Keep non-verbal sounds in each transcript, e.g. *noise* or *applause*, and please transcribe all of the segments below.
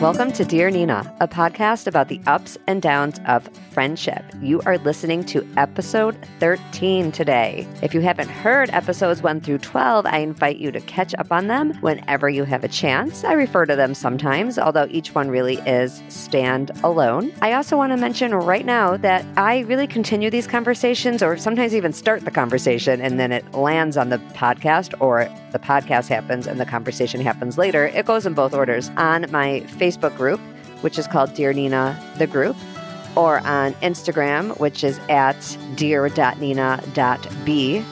Welcome to Dear Nina, a podcast about the ups and downs of friendship. You are listening to episode 13 today. If you haven't heard episodes 1 through 12, I invite you to catch up on them whenever you have a chance. I refer to them sometimes, although each one really is stand alone. I also want to mention right now that I really continue these conversations, or sometimes even start the conversation, and then it lands on the podcast, or the podcast happens and the conversation happens later. It goes in both orders on my Facebook Facebook group, which is called Dear Nina the Group, or on Instagram, which is at dear.nina.b.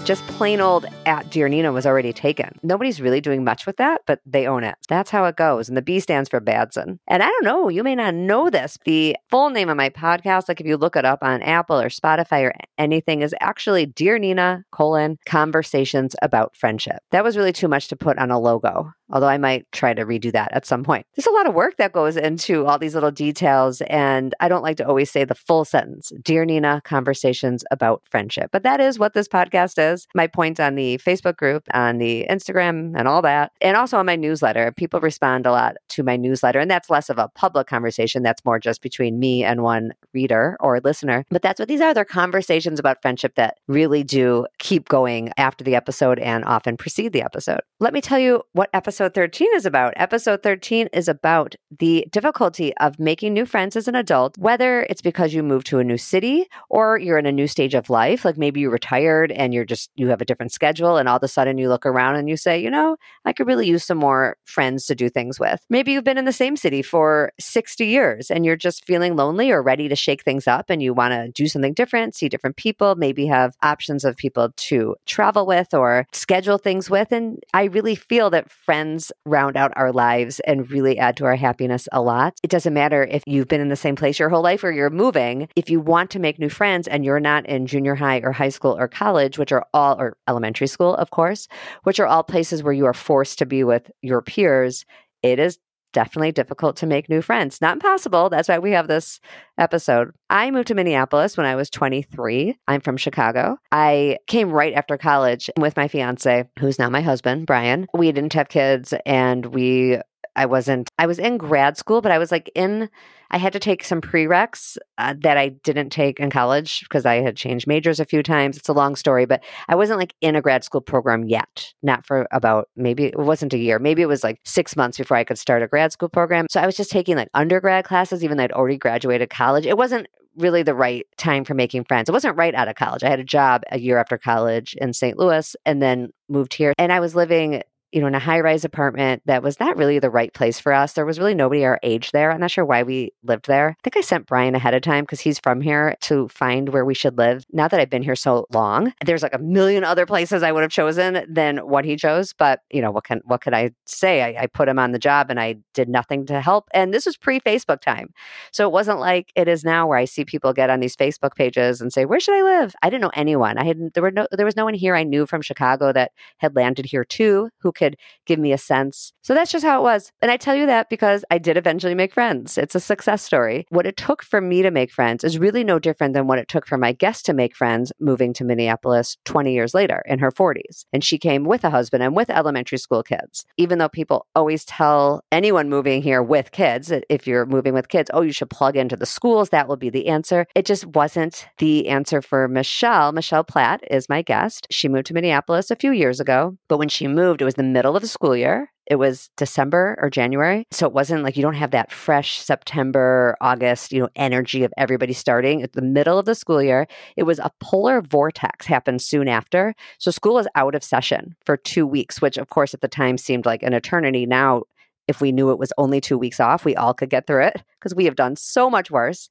Just plain old at Dear Nina was already taken. Nobody's really doing much with that, but they own it. That's how it goes. And the B stands for Badzin. And I don't know, you may not know this. The full name of my podcast, like if you look it up on Apple or Spotify or anything, is actually Dear Nina, colon, conversations about friendship. That was really too much to put on a logo although I might try to redo that at some point. There's a lot of work that goes into all these little details, and I don't like to always say the full sentence Dear Nina, conversations about friendship. But that is what this podcast is. My point on the Facebook group, on the Instagram, and all that, and also on my newsletter. People respond a lot to my newsletter, and that's less of a public conversation. That's more just between me and one reader or listener. But that's what these are. They're conversations about friendship that really do keep going after the episode and often precede the episode. Let me tell you what episode episode 13 is about. Episode 13 is about the difficulty of making new friends as an adult, whether it's because you moved to a new city or you're in a new stage of life, like maybe you retired and you're just, you have a different schedule, and all of a sudden you look around and you say, you know, I could really use some more friends to do things with. Maybe you've been in the same city for 60 years and you're just feeling lonely or ready to shake things up and you want to do something different, see different people, maybe have options of people to travel with or schedule things with. And I really feel that friends friends round out our lives and really add to our happiness a lot. It doesn't matter if you've been in the same place your whole life or you're moving. If you want to make new friends and you're not in junior high or high school or college, which are all, or elementary school, of course, which are all places where you are forced to be with your peers, it is definitely difficult to make new friends. Not impossible. That's why we have this episode. I moved to Minneapolis when I was 23. I'm from Chicago. I came right after college with my fiance, who's now my husband, Brian. We didn't have kids and we I wasn't, I was in grad school, but I was like in, I had to take some prereqs uh, that I didn't take in college because I had changed majors a few times. It's a long story, but I wasn't like in a grad school program yet, not for about maybe it wasn't a year. Maybe it was like six months before I could start a grad school program. So I was just taking like undergrad classes, even though I'd already graduated college. It wasn't really the right time for making friends. It wasn't right out of college. I had a job a year after college in St. Louis and then moved here. And I was living you know, in a high rise apartment that was not really the right place for us. There was really nobody our age there. I'm not sure why we lived there. I think I sent Brian ahead of time because he's from here to find where we should live. Now that I've been here so long, there's like a million other places I would have chosen than what he chose. But you know, what can what could I say? I, I put him on the job and I did nothing to help. And this was pre Facebook time, so it wasn't like it is now where I see people get on these Facebook pages and say, "Where should I live?" I didn't know anyone. I had there were no there was no one here I knew from Chicago that had landed here too who could could give me a sense. So that's just how it was. And I tell you that because I did eventually make friends. It's a success story. What it took for me to make friends is really no different than what it took for my guest to make friends moving to Minneapolis 20 years later in her 40s. And she came with a husband and with elementary school kids. Even though people always tell anyone moving here with kids, if you're moving with kids, oh, you should plug into the schools, that will be the answer. It just wasn't the answer for Michelle. Michelle Platt is my guest. She moved to Minneapolis a few years ago, but when she moved, it was the middle of the school year. It was December or January. So it wasn't like you don't have that fresh September, August, you know, energy of everybody starting. At the middle of the school year, it was a polar vortex happened soon after. So school was out of session for two weeks, which of course at the time seemed like an eternity. Now, if we knew it was only two weeks off, we all could get through it because we have done so much worse.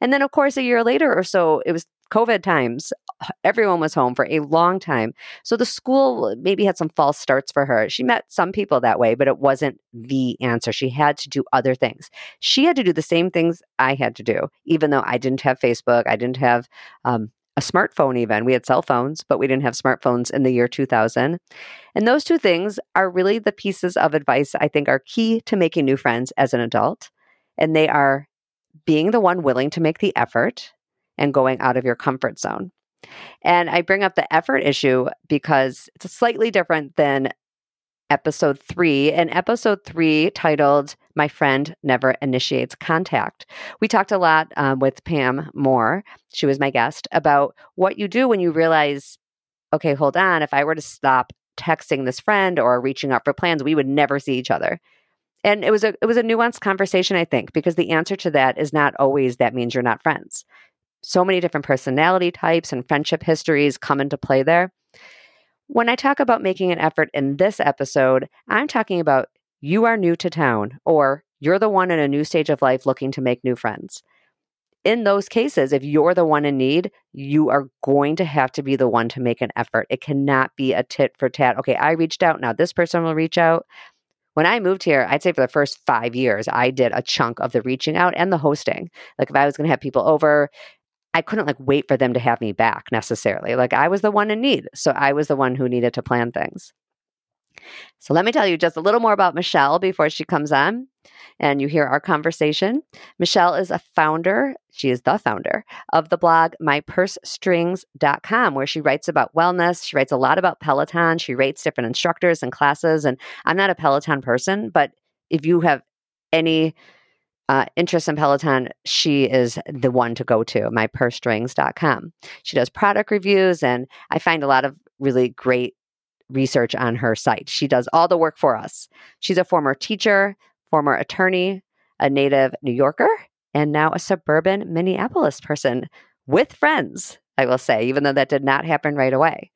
And then, of course, a year later or so, it was COVID times, everyone was home for a long time. So the school maybe had some false starts for her. She met some people that way, but it wasn't the answer. She had to do other things. She had to do the same things I had to do, even though I didn't have Facebook, I didn't have um, a smartphone even. We had cell phones, but we didn't have smartphones in the year 2000. And those two things are really the pieces of advice I think are key to making new friends as an adult. And they are being the one willing to make the effort and going out of your comfort zone. And I bring up the effort issue because it's slightly different than episode three, and episode three titled My Friend Never Initiates Contact. We talked a lot um, with Pam Moore, she was my guest, about what you do when you realize, okay, hold on, if I were to stop texting this friend or reaching out for plans, we would never see each other. And it was a it was a nuanced conversation, I think, because the answer to that is not always that means you're not friends. So many different personality types and friendship histories come into play there. When I talk about making an effort in this episode, I'm talking about you are new to town or you're the one in a new stage of life looking to make new friends. In those cases, if you're the one in need, you are going to have to be the one to make an effort. It cannot be a tit for tat. Okay, I reached out. Now this person will reach out. When I moved here, I'd say for the first five years, I did a chunk of the reaching out and the hosting. Like if I was going to have people over, I couldn't like wait for them to have me back necessarily. Like I was the one in need. So I was the one who needed to plan things. So let me tell you just a little more about Michelle before she comes on and you hear our conversation. Michelle is a founder, she is the founder of the blog mypursestrings.com, where she writes about wellness. She writes a lot about Peloton. She rates different instructors and classes. And I'm not a Peloton person, but if you have any uh, interest in Peloton, she is the one to go to, mypursestrings.com. She does product reviews, and I find a lot of really great research on her site. She does all the work for us. She's a former teacher, former attorney, a native New Yorker, and now a suburban Minneapolis person with friends, I will say, even though that did not happen right away.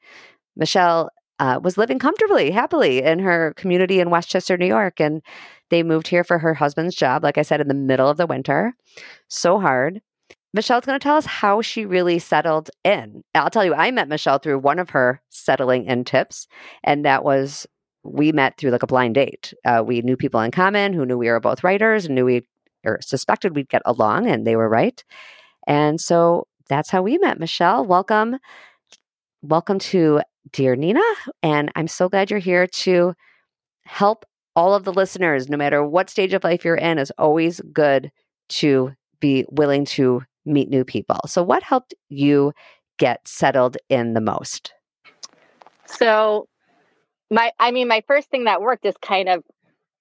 Michelle uh, was living comfortably, happily in her community in Westchester, New York. And they moved here for her husband's job, like I said, in the middle of the winter. So hard. Michelle's going to tell us how she really settled in. I'll tell you, I met Michelle through one of her settling in tips, and that was we met through like a blind date. Uh, we knew people in common who knew we were both writers and knew we or suspected we'd get along, and they were right. And so that's how we met. Michelle, welcome. Welcome to Dear Nina. And I'm so glad you're here to help all of the listeners, no matter what stage of life you're in, is always good to be willing to meet new people. So, what helped you get settled in the most? So, my, I mean, my first thing that worked is kind of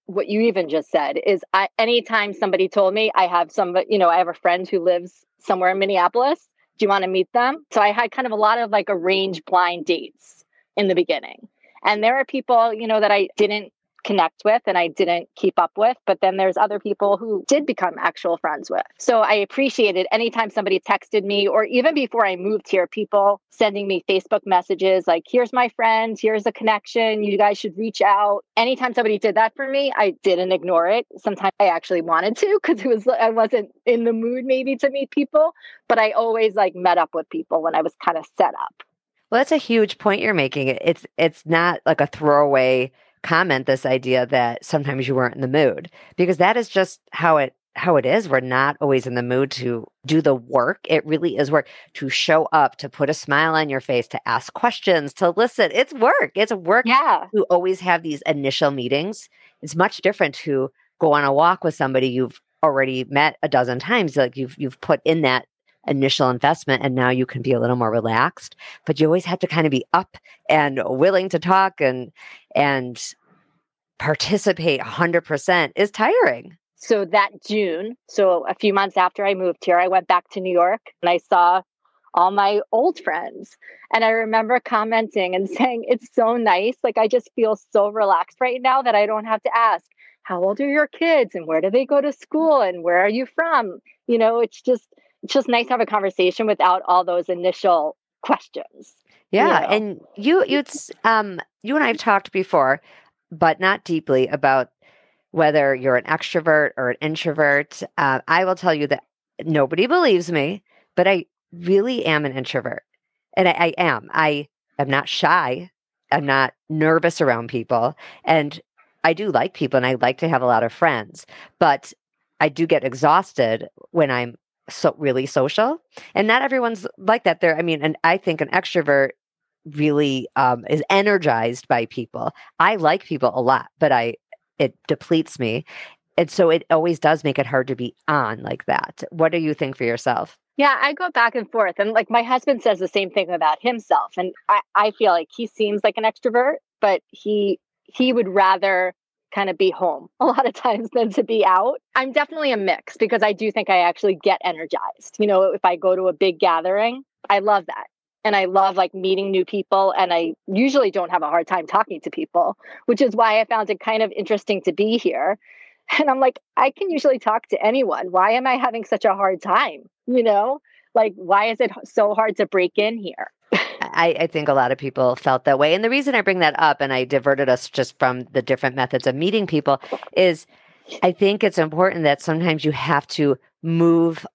what you even just said is I, anytime somebody told me I have some, you know, I have a friend who lives somewhere in Minneapolis. Do you want to meet them? So I had kind of a lot of like arranged blind dates in the beginning. And there are people, you know, that I didn't connect with and I didn't keep up with. But then there's other people who did become actual friends with. So I appreciated anytime somebody texted me, or even before I moved here, people sending me Facebook messages like, here's my friend, here's a connection, you guys should reach out. Anytime somebody did that for me, I didn't ignore it. Sometimes I actually wanted to because it was I wasn't in the mood maybe to meet people, but I always like met up with people when I was kind of set up. Well, that's a huge point you're making. It's it's not like a throwaway comment this idea that sometimes you weren't in the mood because that is just how it how it is. We're not always in the mood to do the work. It really is work to show up to put a smile on your face to ask questions to listen. It's work. It's work yeah. to always have these initial meetings. It's much different to go on a walk with somebody you've already met a dozen times like you've you've put in that initial investment and now you can be a little more relaxed. But you always have to kind of be up and willing to talk and and participate 100% is tiring. So that june so a few months after i moved here i went back to new york and i saw all my old friends. And i remember commenting and *laughs* saying it's so nice. Like i just feel so relaxed right now that i don't have to ask how old are your kids and where do they go to school and where are you from you know it's just it's just nice to have a conversation without all those initial questions. Yeah, you know? and you you um you and I've talked before, but not deeply about whether you're an extrovert or an introvert. Uh, I will tell you that nobody believes me, but I really am an introvert, and I, I am. I am not shy. I'm not nervous around people, and I do like people, and I like to have a lot of friends, but I do get exhausted when I'm so really social and not everyone's like that there i mean and i think an extrovert really um, is energized by people. I like people a lot but i it depletes me and so it always does make it hard to be on like that. What do you think for yourself? Yeah i go back and forth and like my husband says the same thing about himself and i, I feel like he seems like an extrovert but he he would rather kind of be home *laughs* a lot of times than to be out. I'm definitely a mix because I do think I actually get energized. You know, if I go to a big gathering, I love that. And I love like meeting new people. And I usually don't have a hard time talking to people, which is why I found it kind of interesting to be here. *laughs* And I'm like, I can usually talk to anyone. Why am I having such a hard time? You know, like, why is it so hard to break in here? I, I, think a lot of people felt that way. And the reason I bring that up, and I diverted us just from the different methods of meeting people, is I think it's important that sometimes you have to move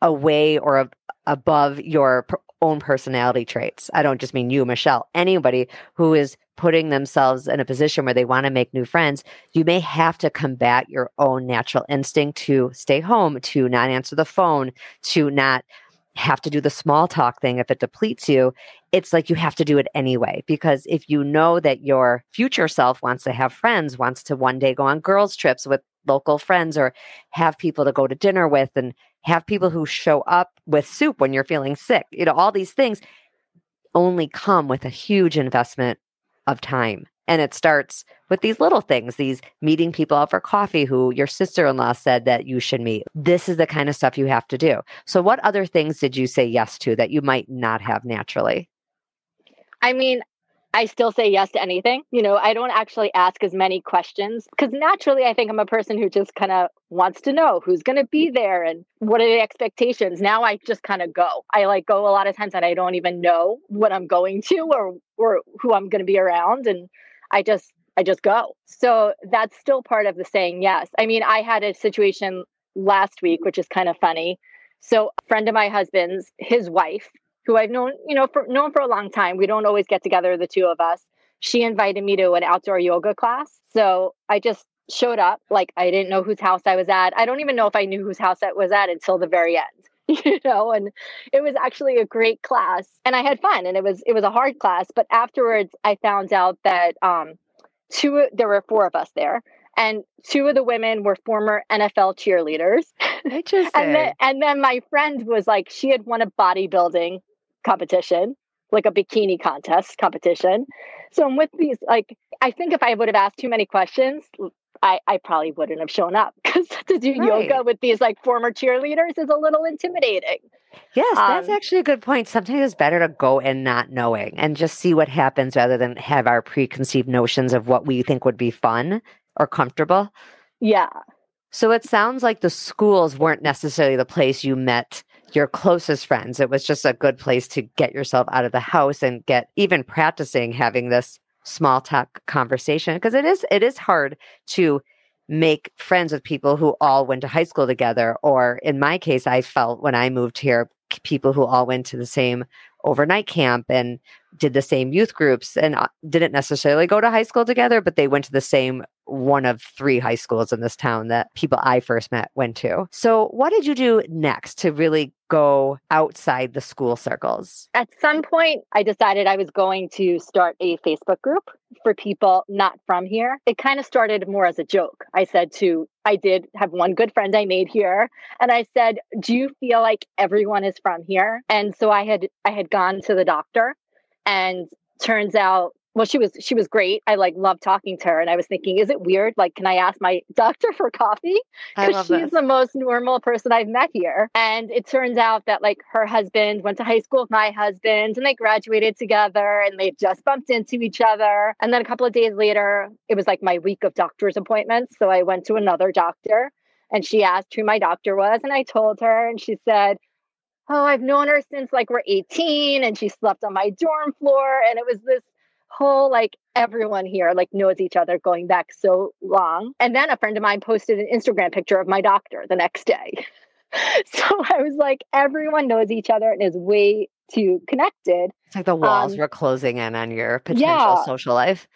away or above your own personality traits. I don't just mean you, Michelle, anybody who is putting themselves in a position where they want to make new friends, you may have to combat your own natural instinct to stay home, to not answer the phone, to not have to do the small talk thing if it depletes you. It's like you have to do it anyway. Because if you know that your future self wants to have friends, wants to one day go on girls' trips with local friends or have people to go to dinner with and have people who show up with soup when you're feeling sick, you know, all these things only come with a huge investment of time. And it starts with these little things, these meeting people out for coffee who your sister in law said that you should meet. This is the kind of stuff you have to do. So, what other things did you say yes to that you might not have naturally? I mean, I still say yes to anything. You know, I don't actually ask as many questions because naturally I think I'm a person who just kind of wants to know who's going to be there and what are the expectations. Now I just kind of go. I like go a lot of times and I don't even know what I'm going to or or who I'm going to be around and I just I just go. So that's still part of the saying yes. I mean, I had a situation last week which is kind of funny. So a friend of my husband's, his wife who I've known, you know, for known for a long time. We don't always get together, the two of us. She invited me to an outdoor yoga class. So I just showed up. Like I didn't know whose house I was at. I don't even know if I knew whose house I was at until the very end. *laughs* you know and it was actually a great class and i had fun and it was it was a hard class but afterwards i found out that um two there were four of us there and two of the women were former nfl cheerleaders Interesting. *laughs* and then and then my friend was like she had won a bodybuilding competition, like a bikini contest competition. So I'm with these, like, I think if I would have asked too many questions, I, I probably wouldn't have shown up *laughs* because to do right. yoga with these like former cheerleaders is a little intimidating. Yes, that's um, actually a good point. Sometimes it's better to go in not knowing and just see what happens rather than have our preconceived notions of what we think would be fun or comfortable. Yeah. So it sounds like the schools weren't necessarily the place you met your closest friends. It was just a good place to get yourself out of the house and get even practicing having this small talk conversation because it is it is hard to make friends with people who all went to high school together or in my case I felt when I moved here people who all went to the same overnight camp and did the same youth groups and uh, didn't necessarily go to high school together, but they went to the same one of three high schools in this town that people I first met went to. So, what did you do next to really go outside the school circles? At some point, I decided I was going to start a Facebook group for people not from here. It kind of started more as a joke. I said to, I did have one good friend I made here, and I said, "Do you feel like everyone is from here?" And so I had I had gone to the doctor and turns out well she was she was great. I like love talking to her and i was thinking is it weird? Like can i ask my *laughs* doctor for coffee? Because she's this. the most normal person i've met here. And it turns out that like her husband went to high school with my husband and they graduated together and they just bumped into each other. And then a couple of days later it was like my week of doctor's appointments so i went to another doctor and she asked who my doctor was and i told her and she said oh, I've known her since like we're 18 and she slept on my dorm floor. And it was this whole like everyone here like knows each other going back so long. And then a friend of mine posted an Instagram picture of my doctor the next day. *laughs* so I was like, everyone knows each other and is way too connected. It's like the walls um, were closing in on your potential yeah. social life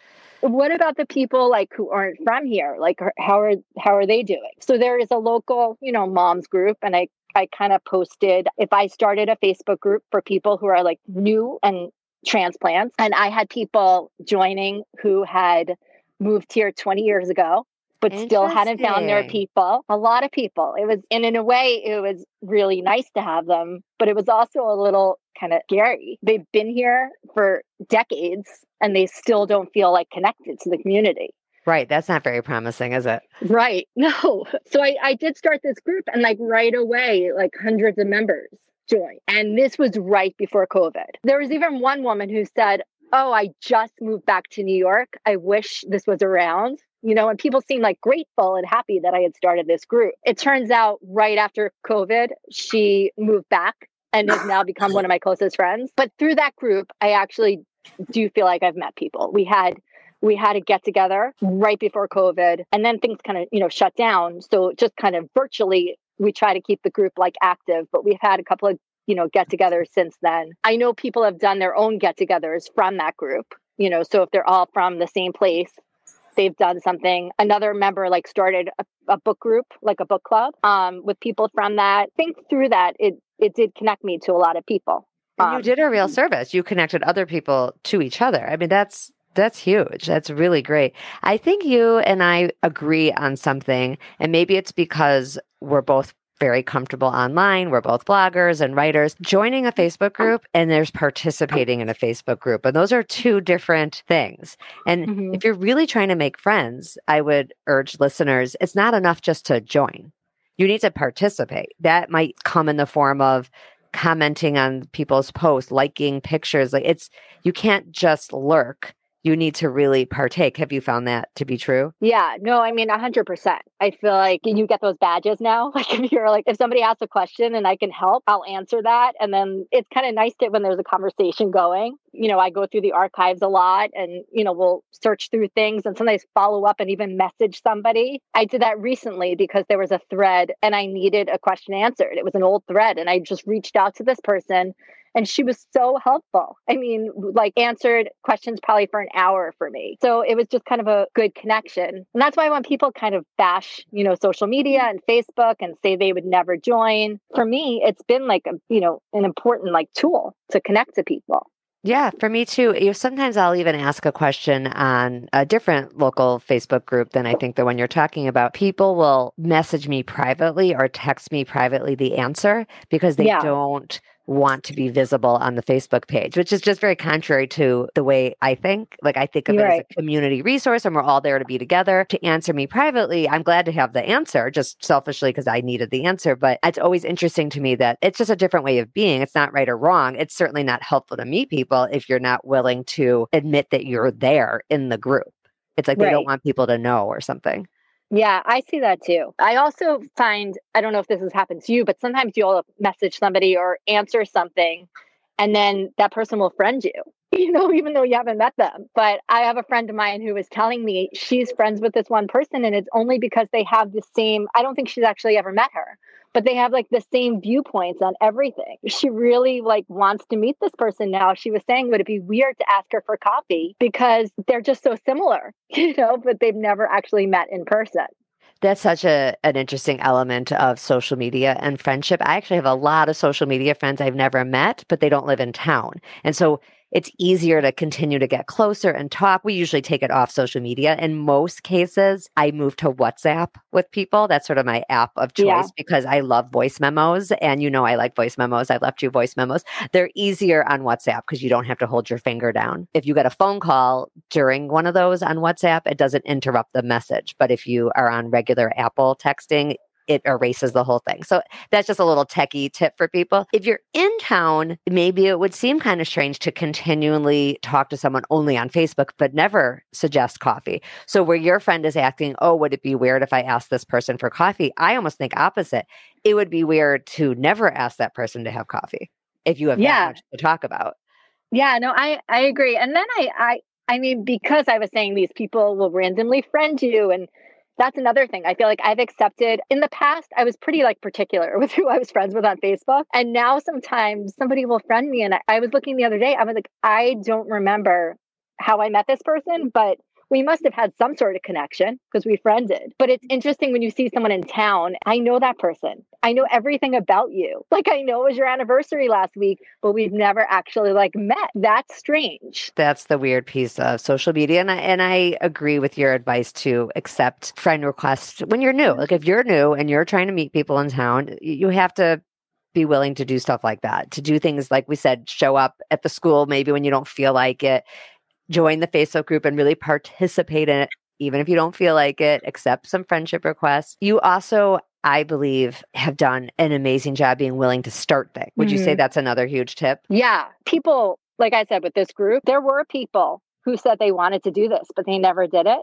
what about the people like who aren't from here like how are how are they doing so there is a local you know moms group and i I kind of posted if I started a Facebook group for people who are like new and transplants, and I had people joining who had moved here 20 years ago but still hadn't found their people. A lot of people. It was, and in a way, it was really nice to have them, but it was also a little kind of scary. They've been here for decades and they still don't feel like connected to the community. Right. That's not very promising, is it? Right. *laughs* No. So I, I did start this group and like right away, like hundreds of members joined. And this was right before COVID. There was even one woman who said, Oh, I just moved back to New York. I wish this was around. You know, and people seemed like grateful and happy that I had started this group. It turns out right after COVID, she moved back and has now become one of my closest friends. But through that group, I actually do feel like I've met people. We had we had a get together right before COVID and then things kind of, you know, shut down. So just kind of virtually we try to keep the group like active, but we've had a couple of, you know, get togethers since then. I know people have done their own get togethers from that group, you know, so if they're all from the same place, they've done something. Another member like started a, a book group, like a book club, um, with people from that. think through that, it it did connect me to a lot of people. And you um, did a real service. You connected other people to each other. I mean, that's that's huge. That's really great. I think you and I agree on something, and maybe it's because we're both very comfortable online. We're both bloggers and writers. Joining a Facebook group and there's participating in a Facebook group. And those are two different things. And mm-hmm. if you're really trying to make friends, I would urge listeners, it's not enough just to join. You need to participate. That might come in the form of commenting on people's posts, liking pictures. Like it's, you can't just lurk you need to really partake. Have you found that to be true? Yeah, no, I mean, 100%. I feel like you get those badges now. *laughs* Like, if you're like, if somebody asks a question and I can help, I'll answer that. And then it's kind of nice to when there's a conversation going. You know, I go through the archives a lot and, you know, we'll search through things and sometimes follow up and even message somebody. I did that recently because there was a thread and I needed a question answered. It was an old thread and I just reached out to this person and she was so helpful. I mean, like answered questions probably for an hour for me. So it was just kind of a good connection. And that's why when people kind of bash, you know, social media and Facebook and say they would never join, for me, it's been like a, you know, an important like tool to connect to people. Yeah, for me too. You know, sometimes I'll even ask a question on a different local Facebook group than I think the one you're talking about. People will message me privately or text me privately the answer because they yeah. don't want to be visible on the Facebook page, which is just very contrary to the way I think. Like I think of You're it right. as a community resource and we're all there to be together. To answer me privately, I'm glad to have the answer, just selfishly because I needed the answer. But it's always interesting to me that it's just a different way of being. It's not right or wrong. It's certainly not helpful to meet people if you're not willing to admit that you're there in the group. It's like right. they don't want people to know or something. Yeah, I see that too. I also find, I don't know if this has happened to you, but sometimes you'll message somebody or answer something and then that person will friend you, *laughs* you know, even though you haven't met them. But I have a friend of mine who was telling me she's friends with this one person and it's only because they have the same, I don't think she's actually ever met her, but they have like the same viewpoints on everything. She really like wants to meet this person now. She was saying would it be weird to ask her for coffee because they're just so similar, *laughs* you know, but they've never actually met in person that's such a an interesting element of social media and friendship. I actually have a lot of social media friends I've never met, but they don't live in town. And so it's easier to continue to get closer and talk. We usually take it off social media. In most cases, I move to WhatsApp with people. That's sort of my app of choice yeah. because I love voice memos. And you know, I like voice memos. I've left you voice memos. They're easier on WhatsApp because you don't have to hold your finger down. If you get a phone call during one of those on WhatsApp, it doesn't interrupt the message. But if you are on regular Apple texting, it erases the whole thing. So that's just a little techie tip for people. If you're in town, maybe it would seem kind of strange to continually talk to someone only on Facebook, but never suggest coffee. So where your friend is asking, oh, would it be weird if I asked this person for coffee? I almost think opposite. It would be weird to never ask that person to have coffee if you have yeah. that much to talk about. Yeah, no, I I agree. And then I I I mean, because I was saying these people will randomly friend you and that's another thing. I feel like I've accepted in the past, I was pretty like particular *laughs* with who I was friends with on Facebook. And now sometimes somebody will friend me. And I, I was looking the other day, I was like, I don't remember how I met this person, but we must have had some sort of connection because we friended. But it's interesting when you see someone in town. I know that person. I know everything about you. Like I know it was your anniversary last week, but we've never actually like met. That's strange. That's the weird piece of social media. And I, and I agree with your advice to accept friend requests when you're new. Like if you're new and you're trying to meet people in town, you have to be willing to do stuff like that, to do things like we said, show up at the school maybe when you don't feel like it, join the Facebook group and really participate in it, even if you don't feel like it, accept some friendship requests. You also, I believe, have done an amazing job being willing to start things. Would mm-hmm. you say mm-hmm. that's another huge tip? Yeah. People, like I said, with this group, there were people who said they wanted to do this, but they never did it.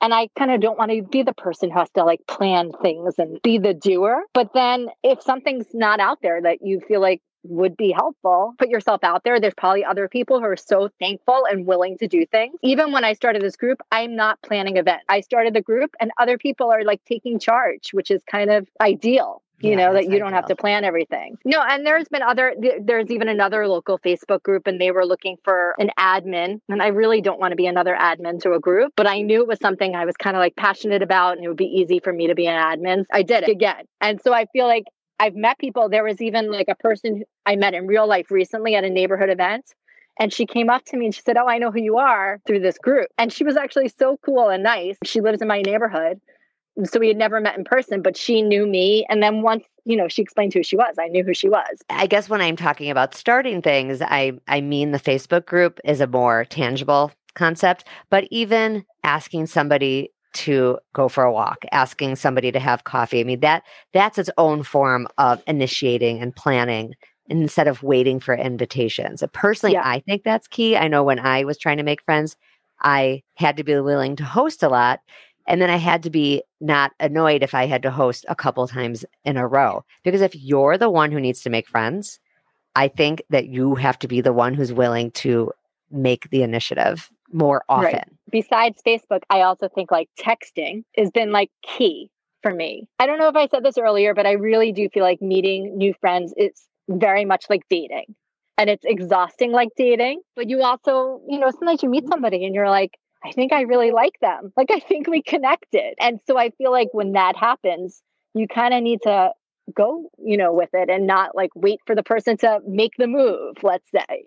And I kind of don't want to be the person who has to like plan things and be the doer. But then if something's not out there that you feel like would be helpful. Put yourself out there. There's probably other people who are so thankful and willing to do things. Even when I started this group, I'm not planning events. I started the group and other people are like taking charge, which is kind of ideal you yeah, know that you ideal. don't have to plan everything no and there's been other there's even another local facebook group and they were looking for an admin and i really don't want to be another admin to a group but i knew it was something i was kind of like passionate about and it would be easy for me to be an admin i did it again and so i feel like I've met people. There was even like a person I met in real life recently at a neighborhood event. And she came up to me and she said, Oh, I know who you are through this group. And she was actually so cool and nice. She lives in my neighborhood. So we had never met in person, but she knew me. And then once, you know, she explained who she was, I knew who she was. I guess when I'm talking about starting things, I, I mean the Facebook group is a more tangible concept, but even asking somebody to go for a walk, asking somebody to have coffee. I mean, that that's its own form of initiating and planning instead of waiting for invitations. Personally, yeah. I think that's key. I know when I was trying to make friends, I had to be willing to host a lot. And then I had to be not annoyed if I had to host a couple times in a row. Because if you're the one who needs to make friends, I think that you have to be the one who's willing to make the initiative more often. Right. Besides Facebook, I also think like texting has been like key for me. I don't know if I said this earlier, but I really do feel like meeting new friends is very much like dating. And it's exhausting like dating, but you also, you know, sometimes you meet mm-hmm. somebody and you're like, I think I really like them. *laughs* Like I think we connected. And so I feel like when that happens, you kind of need to go, you know, with it and not like wait for the person to make the move, let's say.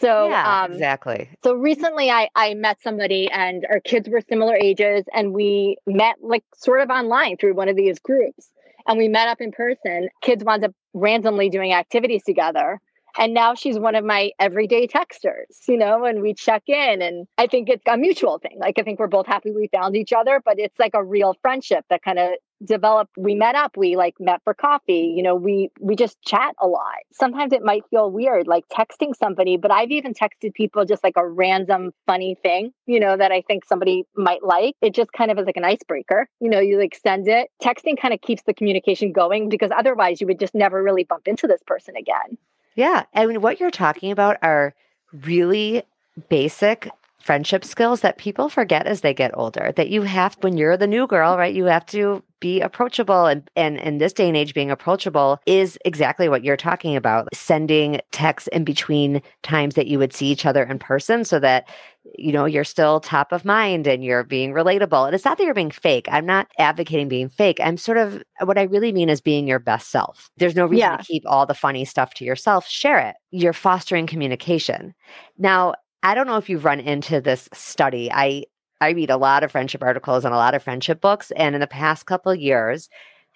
So yeah, um, exactly. So recently, I I met somebody, and our kids were similar ages, and we met like sort of online through one of these groups, and we met up in person. Kids wound up randomly doing activities together, and now she's one of my everyday texters, you know, and we check in. And I think it's a mutual thing. Like, I think we're both happy we found each other, but it's like a real friendship that kind of developed we met up we like met for coffee you know we we just chat a lot. Sometimes it might feel weird like texting somebody but i've even texted people just like a random funny thing you know that i think somebody might like. It just kind of is like an icebreaker you know you like send it. Texting kind of keeps the communication going because otherwise you would just never really bump into this person again. Yeah. And what you're talking about are really basic friendship skills that people forget as they get older that you have when you're the new girl right you have to be approachable and and in this day and age being approachable is exactly what you're talking about sending texts in between times that you would see each other in person so that you know you're still top of mind and you're being relatable. And it's not that you're being fake. I'm not advocating being fake. I'm sort of what i really mean is being your best self. There's no reason yeah. to keep all the funny stuff to yourself. Share it. You're fostering communication. Now I don't know if you've run into this study. I I read a lot of friendship articles and a lot of friendship books. And in the past couple years,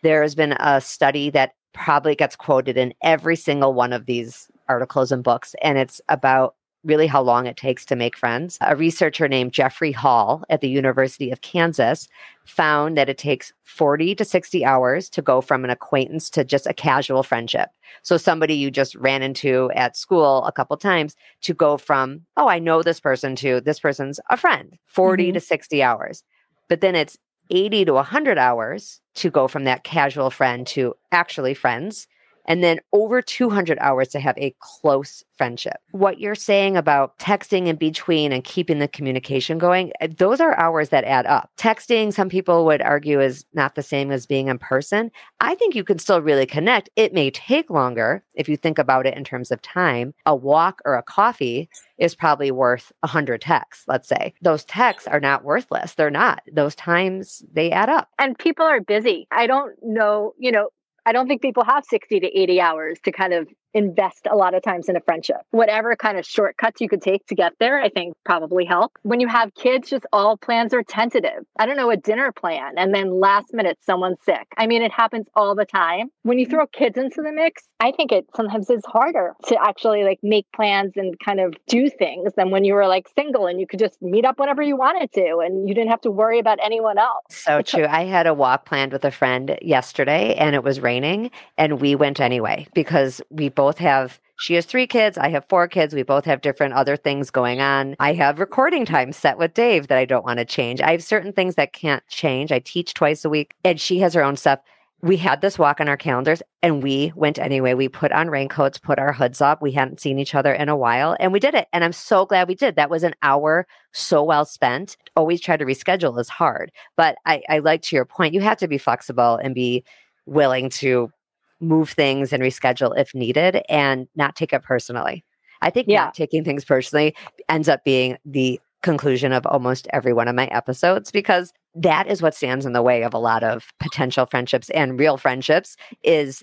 there has been a study that probably gets quoted in every single one of these articles and books. And it's about really how long it takes to make friends. A researcher named Jeffrey Hall at the University of Kansas found that it takes 40 to 60 hours to go from an acquaintance to just a casual friendship. So somebody you just ran into at school a couple times to go from, oh, I know this person to this person's a friend, 40 mm-hmm. to 60 hours. But then it's 80 to 100 hours to go from that casual friend to actually friends and then over 200 hours to have a close friendship. What you're saying about texting in between and keeping the communication going, eh, those are hours that add up. Texting, some people would argue, is not the same as being in person. I think you can still really connect. It may take longer if you think about it in terms of time. A walk or a coffee is probably worth 100 texts, let's say. Those texts are not worthless. They're not. Those times, they add up. And people are busy. I don't know, you know, I don't think people have 60 to 80 hours to kind of invest a lot of times in a friendship. Whatever kind of shortcuts you could take to get there, I think probably help. When you have kids, just all plans are tentative. I don't know, a dinner plan, and then last minute someone's sick. I mean, it happens all the time. When you mm-hmm. throw kids into the mix, I think it sometimes is harder to actually like make plans and kind of do things than when you were like single and you could just meet up whenever you wanted to and you didn't have to worry about anyone else. So it's true. I had a walk planned with a friend yesterday and it was raining and we went anyway because we both have she has three kids. I have four kids. We both have different other things going on. I have recording time set with Dave that I don't want to change. I have certain things that can't change. I teach twice a week and she has her own stuff we had this walk on our calendars and we went anyway. We put on raincoats, put our hoods up. We hadn't seen each other in a while and we did it. And I'm so glad we did. That was an hour so well spent. Always try to reschedule is hard. But I, I like to your point, you have to be flexible and be willing to move things and reschedule if needed and not take it personally. I think yeah. not taking things personally ends up being the conclusion of almost every one of my episodes because that is what stands in the way of a lot of potential friendships and real friendships is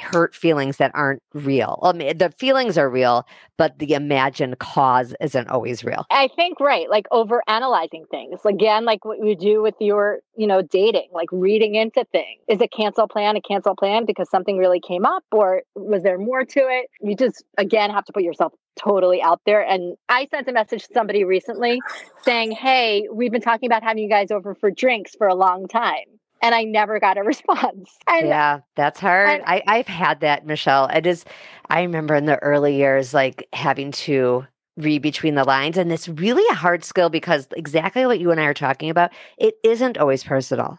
hurt feelings that aren't real. I mean, the feelings are real, but the imagined cause isn't always real. I think right, like over analyzing things. Again, like what you do with your, you know, dating, like reading into things. Is a cancel plan a cancel plan because something really came up or was there more to it? You just again have to put yourself totally out there. And I sent a message to somebody recently saying, Hey, we've been talking about having you guys over for drinks for a long time and I never got a *laughs* response. And, yeah, that's hard. And, I, I've had that, Michelle. It is, I remember in the early years, like having to read between the lines. And it's really a hard skill because exactly what you and I are talking about, it isn't always personal.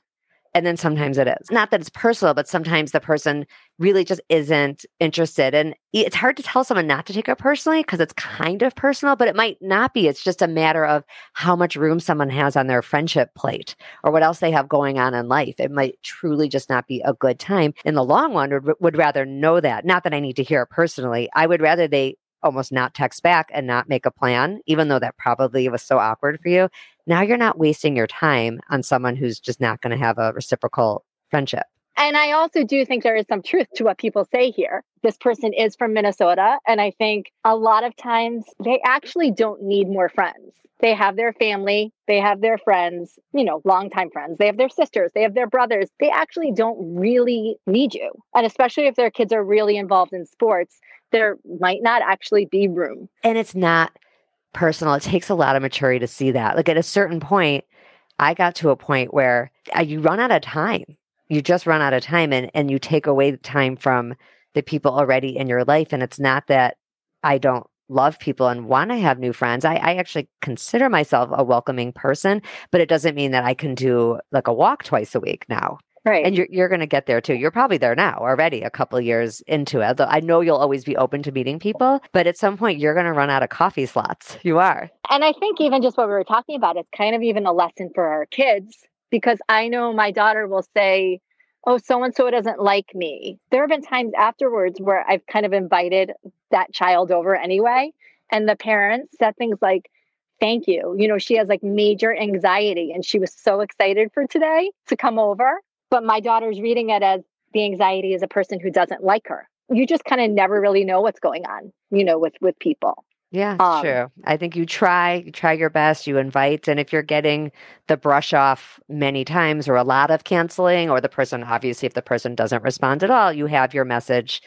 And then sometimes it is. Not that it's personal, but sometimes the person really just isn't interested. And it's hard to tell someone not to take it personally because it's kind of personal, but it might not be. It's just a matter of how much room someone has on their friendship plate or what else they have going on in life. It might truly just not be a good time. In the long run, would, would rather know that. Not that I need to hear it personally. I would rather they almost not text back and not make a plan, even though that probably was so awkward for you. Now you're not wasting your time on someone who's just not going to have a reciprocal friendship. And I also do think there is some truth to what people say here. This person is from Minnesota. And I think a lot of times they actually don't need more friends. They have their family, they have their friends, you know, longtime friends, they have their sisters, they have their brothers. They actually don't really need you. And especially if their kids are really involved in sports, there might not actually be room. And it's not personal. It takes a lot of maturity to see that. Like at a certain point, I got to a point where you run out of time. You just run out of time and, and you take away the time from the people already in your life. And it's not that I don't love people and want to have new friends. I, I actually consider myself a welcoming person, but it doesn't mean that I can do like a walk twice a week now. Right. And you're, you're going to get there too. You're probably there now already a couple years into it. Though I know you'll always be open to meeting people, but at some point you're going to run out of coffee slots. You are. And I think even just what we were talking about, it's kind of even a lesson for our kids because I know my daughter will say, Oh, so and so doesn't like me. There have been times afterwards where I've kind of invited that child over anyway. And the parents said things like, Thank you. You know, she has like major anxiety and she was so excited for today to come over but my daughter's reading it as the anxiety is a person who doesn't like her. You just kind of never really know what's going on, you know, with with people. Yeah, um, true. I think you try, you try your best, you invite, and if you're getting the brush off many times or a lot of canceling, or the person obviously if the person doesn't respond at all, you have your message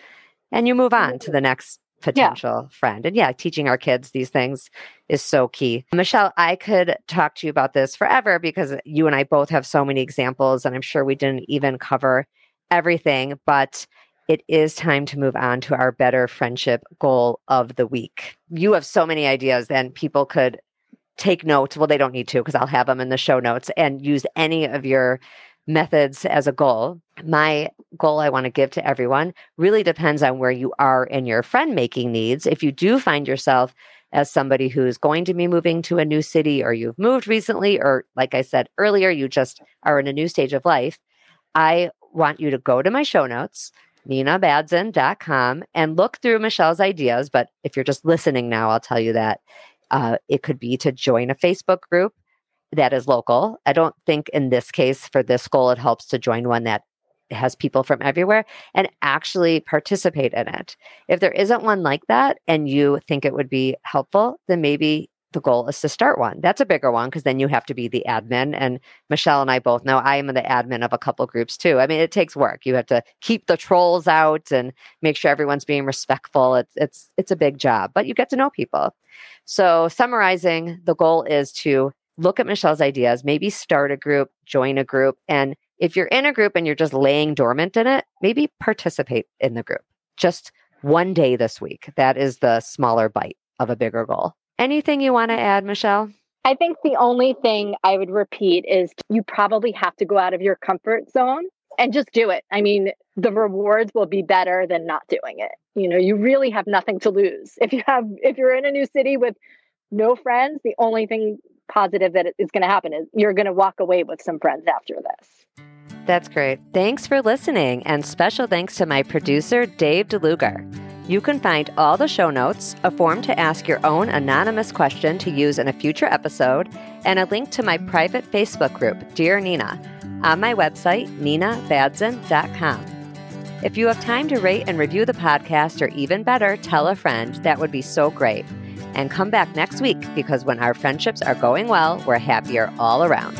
and you move on to the next potential yeah. friend. And yeah, teaching our kids these things is so key. Michelle, I could talk to you about this forever because you and I both have so many examples, and I'm sure we didn't even cover everything, but it is time to move on to our better friendship goal of the week. You have so many ideas, and people could take notes. Well, they don't need to because I'll have them in the show notes and use any of your methods as a goal. My goal I want to give to everyone really depends on where you are in your friend making needs. If you do find yourself as somebody who's going to be moving to a new city or you've moved recently, or like I said earlier, you just are in a new stage of life, I want you to go to my show notes, ninabadzin.com, and look through Michelle's ideas. But if you're just listening now, I'll tell you that uh, it could be to join a Facebook group that is local. I don't think in this case for this goal, it helps to join one that has people from everywhere and actually participate in it. If there isn't one like that and you think it would be helpful, then maybe the goal is to start one. That's a bigger one because then you have to be the admin. And Michelle and I both know I am the admin of a couple groups too. I mean, it takes work. You have to keep the trolls out and make sure everyone's being respectful. It's it's it's a big job, but you get to know people. So summarizing, the goal is to look at Michelle's ideas, maybe start a group, join a group, and if you're in a group and you're just laying dormant in it, maybe participate in the group. Just one day this week. That is the smaller bite of a bigger goal. Anything you want to add, Michelle? I think the only thing I would repeat is you probably have to go out of your comfort zone and just do it. I mean, the rewards will be better than not doing it. You know, you really have nothing to lose. If you have if you're in a new city with no friends, the only thing positive that is going to happen is you're going to walk away with some friends after this. That's great. Thanks for listening, and special thanks to my producer, Dave DeLugar. You can find all the show notes, a form to ask your own anonymous question to use in a future episode, and a link to my private Facebook group, Dear Nina, on my website, ninabadzin.com. If you have time to rate and review the podcast, or even better, tell a friend, that would be so great. And come back next week because when our friendships are going well, we're happier all around.